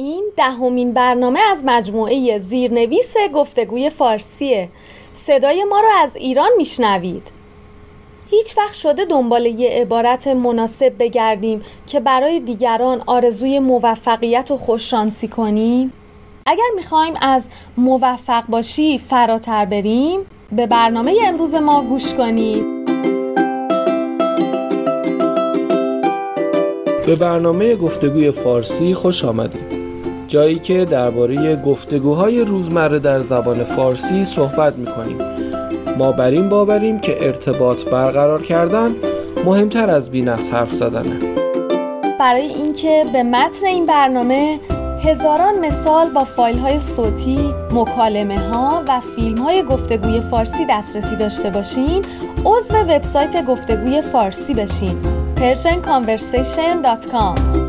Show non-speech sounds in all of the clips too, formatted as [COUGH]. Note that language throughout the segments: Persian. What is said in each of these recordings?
این دهمین برنامه از مجموعه زیرنویس گفتگوی فارسیه. صدای ما رو از ایران میشنوید. هیچ وقت شده دنبال یه عبارت مناسب بگردیم که برای دیگران آرزوی موفقیت و خوششانسی کنیم؟ اگر می‌خوایم از موفق باشی فراتر بریم به برنامه امروز ما گوش کنید. به برنامه گفتگوی فارسی خوش آمدید. جایی که درباره گفتگوهای روزمره در زبان فارسی صحبت می‌کنیم. ما بر این باوریم که ارتباط برقرار کردن مهمتر از بینقص حرف زدنه. برای اینکه به متن این برنامه هزاران مثال با فایل های صوتی، مکالمه ها و فیلم های گفتگوی فارسی دسترسی داشته باشین عضو وبسایت گفتگوی فارسی بشین. Persianconversation.com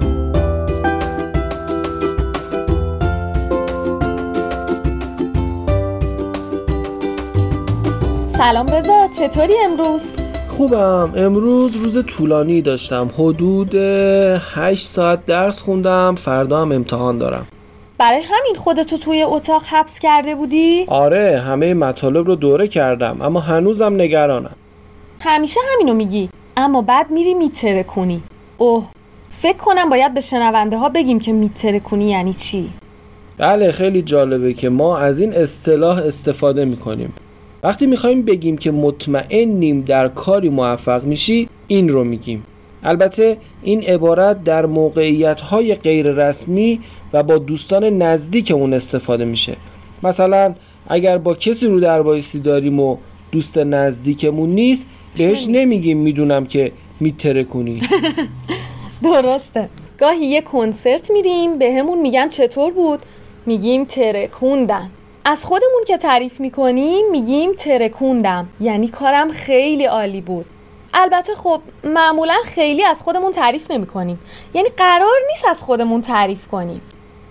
سلام رضا چطوری امروز؟ خوبم. امروز روز طولانی داشتم. حدود 8 ساعت درس خوندم. فردا هم امتحان دارم. برای همین خودتو توی اتاق حبس کرده بودی؟ آره همه مطالب رو دوره کردم اما هنوزم نگرانم. همیشه همینو میگی اما بعد میری میتره کنی اوه فکر کنم باید به شنونده ها بگیم که میتره کنی یعنی چی؟ بله خیلی جالبه که ما از این اصطلاح استفاده می‌کنیم. وقتی می‌خوایم بگیم که مطمئنیم در کاری موفق میشی این رو میگیم. البته این عبارت در موقعیت های غیر رسمی و با دوستان نزدیک اون استفاده میشه. مثلا اگر با کسی رو در بایستی داریم و دوست نزدیکمون نیست بهش نمیگیم می‌دونم که میتره کنی [LAUGHS] درسته. گاهی یه کنسرت میریم به همون میگن چطور بود؟ میگیم ترکوندن. از خودمون که تعریف می‌کنیم میگیم ترکوندم. یعنی کارم خیلی عالی بود. البته خب معمولا خیلی از خودمون تعریف نمی کنیم یعنی قرار نیست از خودمون تعریف کنیم.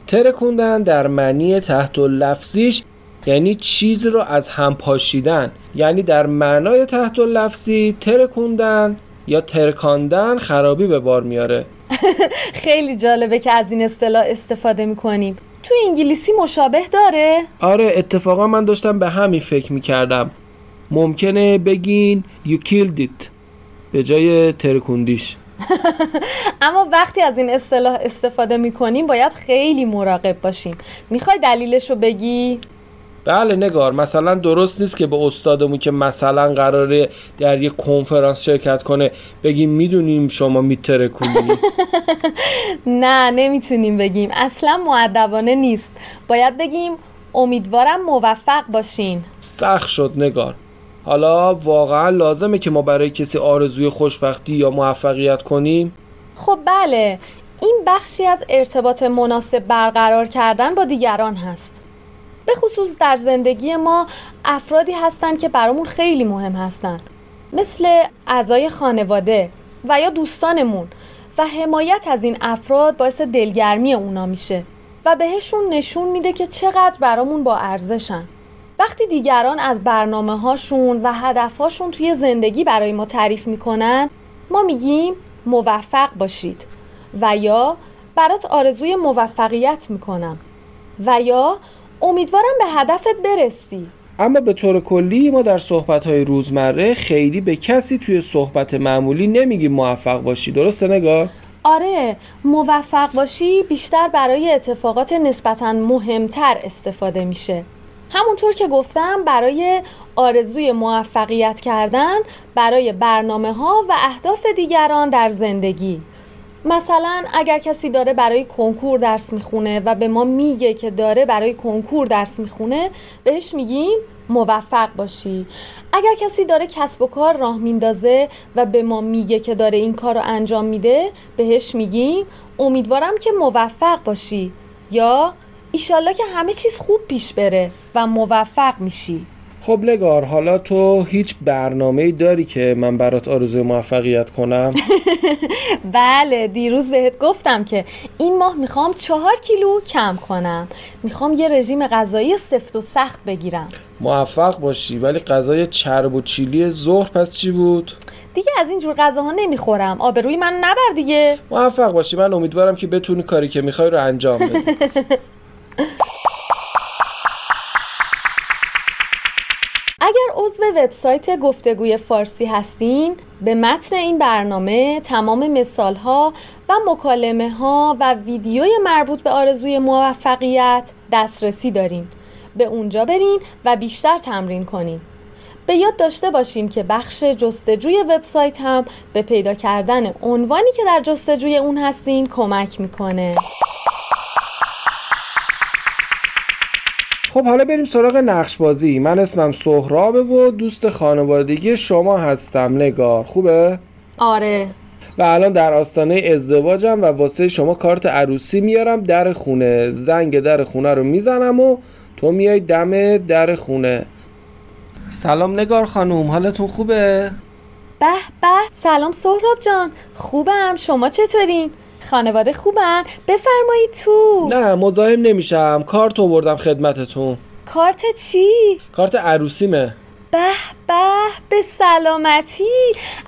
ترکوندن در معنی تحت لفظیش یعنی چیز رو از هم پاشیدن. یعنی در معنای تحت لفظی ترکوندن یا ترکاندن خرابی به بار میاره. [LAUGHS] خیلی جالبه که از این اصطلاح استفاده می‌کنیم. تو انگلیسی مشابه داره؟ آره اتفاقا من داشتم به همین فکر می‌کردم ممکنه بگین you killed it به جای ترکوندیش [LAUGHS] اما وقتی از این اصطلاح استفاده می‌کنیم باید خیلی مراقب باشیم می‌خوای دلیلش رو بگی؟ بله نگار مثلا درست نیست که به استادمون که مثلا قراره در یک کنفرانس شرکت کنه بگیم می‌دونیم شما میتره کنیم [LAUGHS] نه نمی‌تونیم بگیم. اصلا معدبانه نیست. باید بگیم امیدوارم موفق باشین. سخت شد نگار. حالا واقعا لازمه که ما برای کسی آرزوی خوشبختی یا موفقیت کنیم؟ خب بله. این بخشی از ارتباط مناسب برقرار کردن با دیگران هست. به خصوص در زندگی ما افرادی هستند که برامون خیلی مهم هستند مثل اعضای خانواده و یا دوستانمون و حمایت از این افراد باعث دلگرمی اونا میشه و بهشون نشون میده که چقدر برامون با ارزشن. وقتی دیگران از برنامه هاشون و هدفهاشون توی زندگی برای ما تعریف می‌کنن ما میگیم موفق باشید و یا برات آرزوی موفقیت می‌کنم و یا امیدوارم به هدفت برسی. اما به طور کلی ما در صحبت های روزمره خیلی به کسی توی صحبت معمولی نمیگیم موفق باشی. درسته نگاه؟ آره موفق باشی بیشتر برای اتفاقات نسبتا مهمتر استفاده میشه. همونطور که گفتم برای آرزوی موفقیت کردن برای برنامه ها و اهداف دیگران در زندگی. مثلا اگر کسی داره برای کنکور درس می‌خونه و به ما میگه که داره برای کنکور درس می‌خونه بهش میگیم موفق باشی. اگر کسی داره کسب و کار راه میندازه و به ما میگه که داره این کار رو انجام میده بهش میگیم امیدوارم که موفق باشی. یا ایشالله که همه چیز خوب پیش بره و موفق میشی. خب نگار حالا تو هیچ برنامه داری که من برات آرزوی موفقیت کنم؟ [LAUGHS] بله دیروز بهت گفتم که این ماه می‌خوام چهار کیلو کم کنم. می‌خوام یه رژیم غذایی سفت و سخت بگیرم. موفق باشی ولی غذای چرب و چیلی ظهر پس چی بود؟ دیگه از این جور غذاها نمی‌خورم. آبروی من نبر دیگه. موفق باشی من امیدوارم که بتونی کاری که می‌خوای رو انجام بدی. [LAUGHS] اگر عضو وبسایت گفتگوی فارسی هستین به متن این برنامه تمام مثال ها و مکالمه ها و ویدیوی مربوط به آرزوی موفقیت دسترسی دارین. به اونجا برین و بیشتر تمرین کنین. به یاد داشته باشین که بخش جستجوی وبسایت هم به پیدا کردن عنوانی که در جستجوی اون هستین کمک می‌کنه. خب حالا بریم سراغ نقش بازی من اسمم سهرابه و دوست خانوادگی شما هستم. نگار. خوبه؟ آره. و الان در آستانه ازدواجم و واسه شما کارت عروسی میارم در خونه. زنگ در خونه رو می‌زنم و تو میای دم در خونه. سلام نگار خانوم. حالتون خوبه؟ به به. سلام سهراب جان. خوبم. شما چطورین؟ خانواده خوبن؟ بفرمایید تو. نه مزاحم نمیشم. کارت آوردم خدمتتون. کارت چی؟ کارت عروسیمه. به به به سلامتی.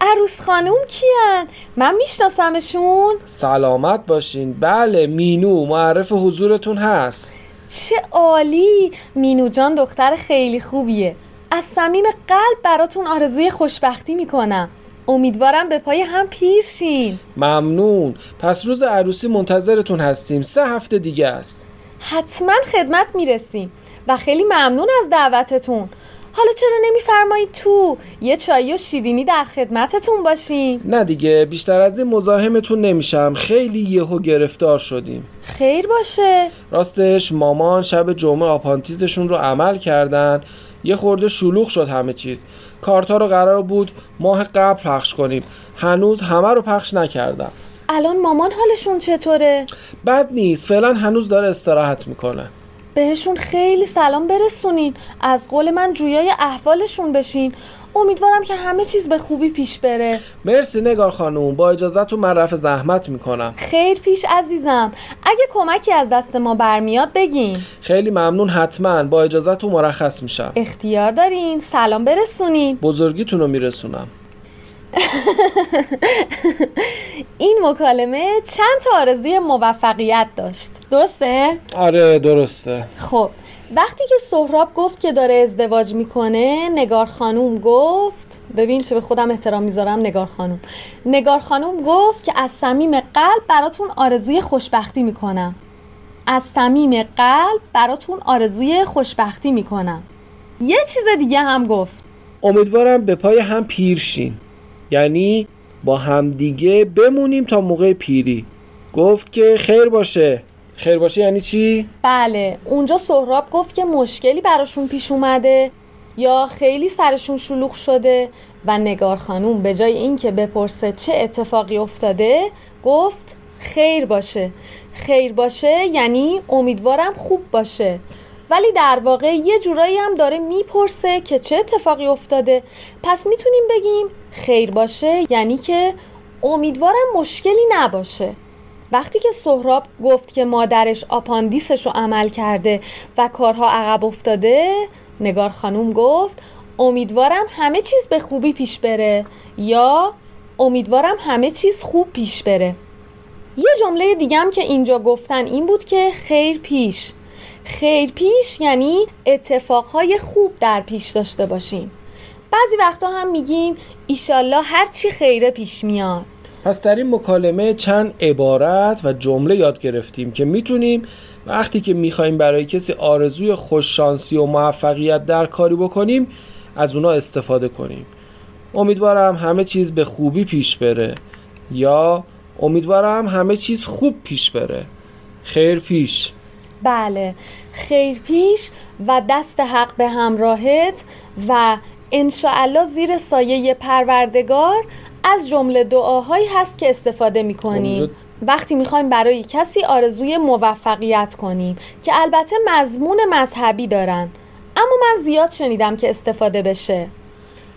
عروس خانوم کیان؟ من میشناسمشون؟ سلامت باشین. بله مینو. معرف حضورتون هست. چه عالی. مینو جان دختر خیلی خوبیه. از صمیم قلب براتون آرزوی خوشبختی می‌کنم. امیدوارم به پای هم پیر شین. ممنون. پس روز عروسی منتظرتون هستیم. سه هفته دیگه است. حتما خدمت می‌رسیم و خیلی ممنون از دعوتتون. حالا چرا نمیفرمایید تو یه چایی و شیرینی در خدمتتون باشیم؟ نه دیگه بیشتر از این مزاحمتون نمیشم. خیلی یهو گرفتار شدیم. خیر باشه. راستش مامان شب جمعه آپانتیزشون رو عمل کردن. یه خورده شلوغ شد همه چیز. کارتا رو قرار بود ماه قبل پخش کنیم. هنوز همه رو پخش نکردم. الان مامان حالشون چطوره؟ بد نیست. فعلا هنوز داره استراحت می‌کنه. بهشون خیلی سلام برسونین. از قول من جویای احوالشون بشین. امیدوارم که همه چیز به خوبی پیش بره. مرسی نگار خانوم با اجازهتون من رفع زحمت می‌کنم. خیر پیش عزیزم. اگه کمکی از دست ما برمیاد بگین. خیلی ممنون حتما. با اجازهتون مرخص میشم. اختیار دارین. سلام برسونین. بزرگیتون رو میرسونم. [LAUGHS] این مکالمه چند تا آرزوی موفقیت داشت. درسته؟ آره درسته. خب وقتی که سهراب گفت که داره ازدواج می‌کنه نگار خانوم گفت ببین چه به خودم احترام می‌ذارم نگار خانوم. نگار خانوم گفت که از صمیم قلب براتون آرزوی خوشبختی می‌کنم. از صمیم قلب براتون آرزوی خوشبختی می‌کنم. یه چیز دیگه هم گفت. امیدوارم به پای هم پیر شین. یعنی با همدیگه بمونیم تا موقع پیری. گفت که خیر باشه. خیر باشه یعنی چی؟ بله اونجا سهراب گفت که مشکلی براشون پیش اومده یا خیلی سرشون شلوغ شده و نگار خانوم به جای اینکه بپرسه چه اتفاقی افتاده گفت خیر باشه. خیر باشه یعنی امیدوارم خوب باشه. ولی در واقع یه جورایی هم داره می‌پرسه که چه اتفاقی افتاده. پس می‌تونیم بگیم خیر باشه یعنی که امیدوارم مشکلی نباشه. وقتی که سهراب گفت که مادرش آپاندیسش رو عمل کرده و کارها عقب افتاده نگار خانوم گفت امیدوارم همه چیز به خوبی پیش بره یا امیدوارم همه چیز خوب پیش بره. یه جمله دیگم که اینجا گفتن این بود که خیر پیش. خیر پیش یعنی اتفاقهای خوب در پیش داشته باشیم. بعضی وقتا هم میگیم ایشالله هرچی خیره پیش میاد. پس در این مکالمه چند عبارت و جمله یاد گرفتیم که می‌تونیم وقتی که می‌خوایم برای کسی آرزوی خوششانسی و موفقیت در کاری بکنیم از اونا استفاده کنیم. امیدوارم همه چیز به خوبی پیش بره یا امیدوارم همه چیز خوب پیش بره. خیر پیش. بله. خیر پیش و دست حق به همراهت و انشاءالله زیر سایه پروردگار از جمله دعاهایی هست که استفاده می کنیم وقتی می‌خوایم برای کسی آرزوی موفقیت کنیم که البته مضمون مذهبی دارن. اما من زیاد شنیدم که استفاده بشه.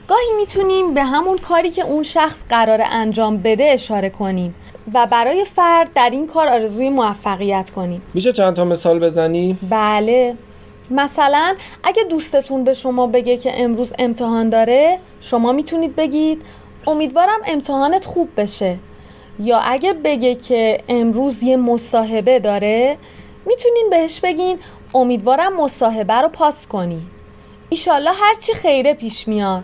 گاهی می‌تونیم به همون کاری که اون شخص قرار انجام بده اشاره کنیم و برای فرد در این کار آرزوی موفقیت کنیم. میشه چند تا مثال بزنی؟ بله. مثلا اگه دوستتون به شما بگه که امروز امتحان داره شما می‌تونید بگید امیدوارم امتحانت خوب بشه. یا اگه بگه که امروز یه مصاحبه داره می‌تونین بهش بگین امیدوارم مصاحبه رو پاس کنی. ایشالله هرچی خیره پیش میاد.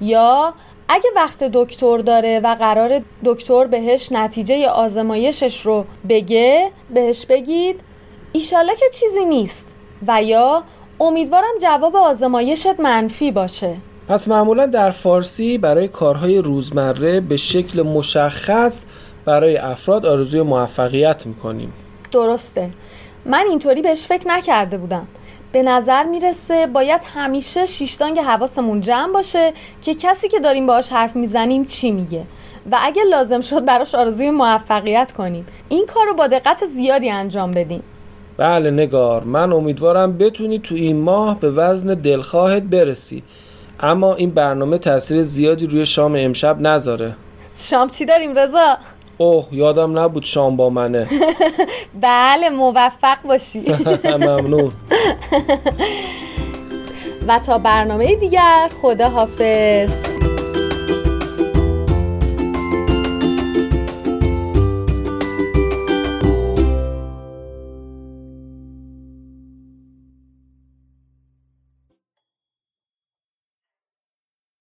یا اگه وقت دکتر داره و قرار دکتر بهش نتیجه آزمایشش رو بگه بهش بگید ایشالله که چیزی نیست. و یا امیدوارم جواب آزمایشت منفی باشه. پس معمولا در فارسی برای کارهای روزمره به شکل مشخص برای افراد آرزوی موفقیت می‌کنیم. درسته. من اینطوری بهش فکر نکرده بودم. به نظر می‌رسه باید همیشه شیشتانگ حواسمون جمع باشه که کسی که داریم باهاش حرف می‌زنیم چی میگه. و اگه لازم شد براش آرزوی موفقیت کنیم. این کار رو با دقت زیادی انجام بدیم بله نگار من امیدوارم بتونی تو این ماه به وزن دلخواهت برسی. اما این برنامه تاثیر زیادی روی شام امشب نذاره. شام چی داریم رضا؟ اوه یادم نبود شام با منه. [LAUGHS] بله موفق باشی. [LAUGHS] ممنون. [LAUGHS] و تا برنامه دیگر خدا حافظ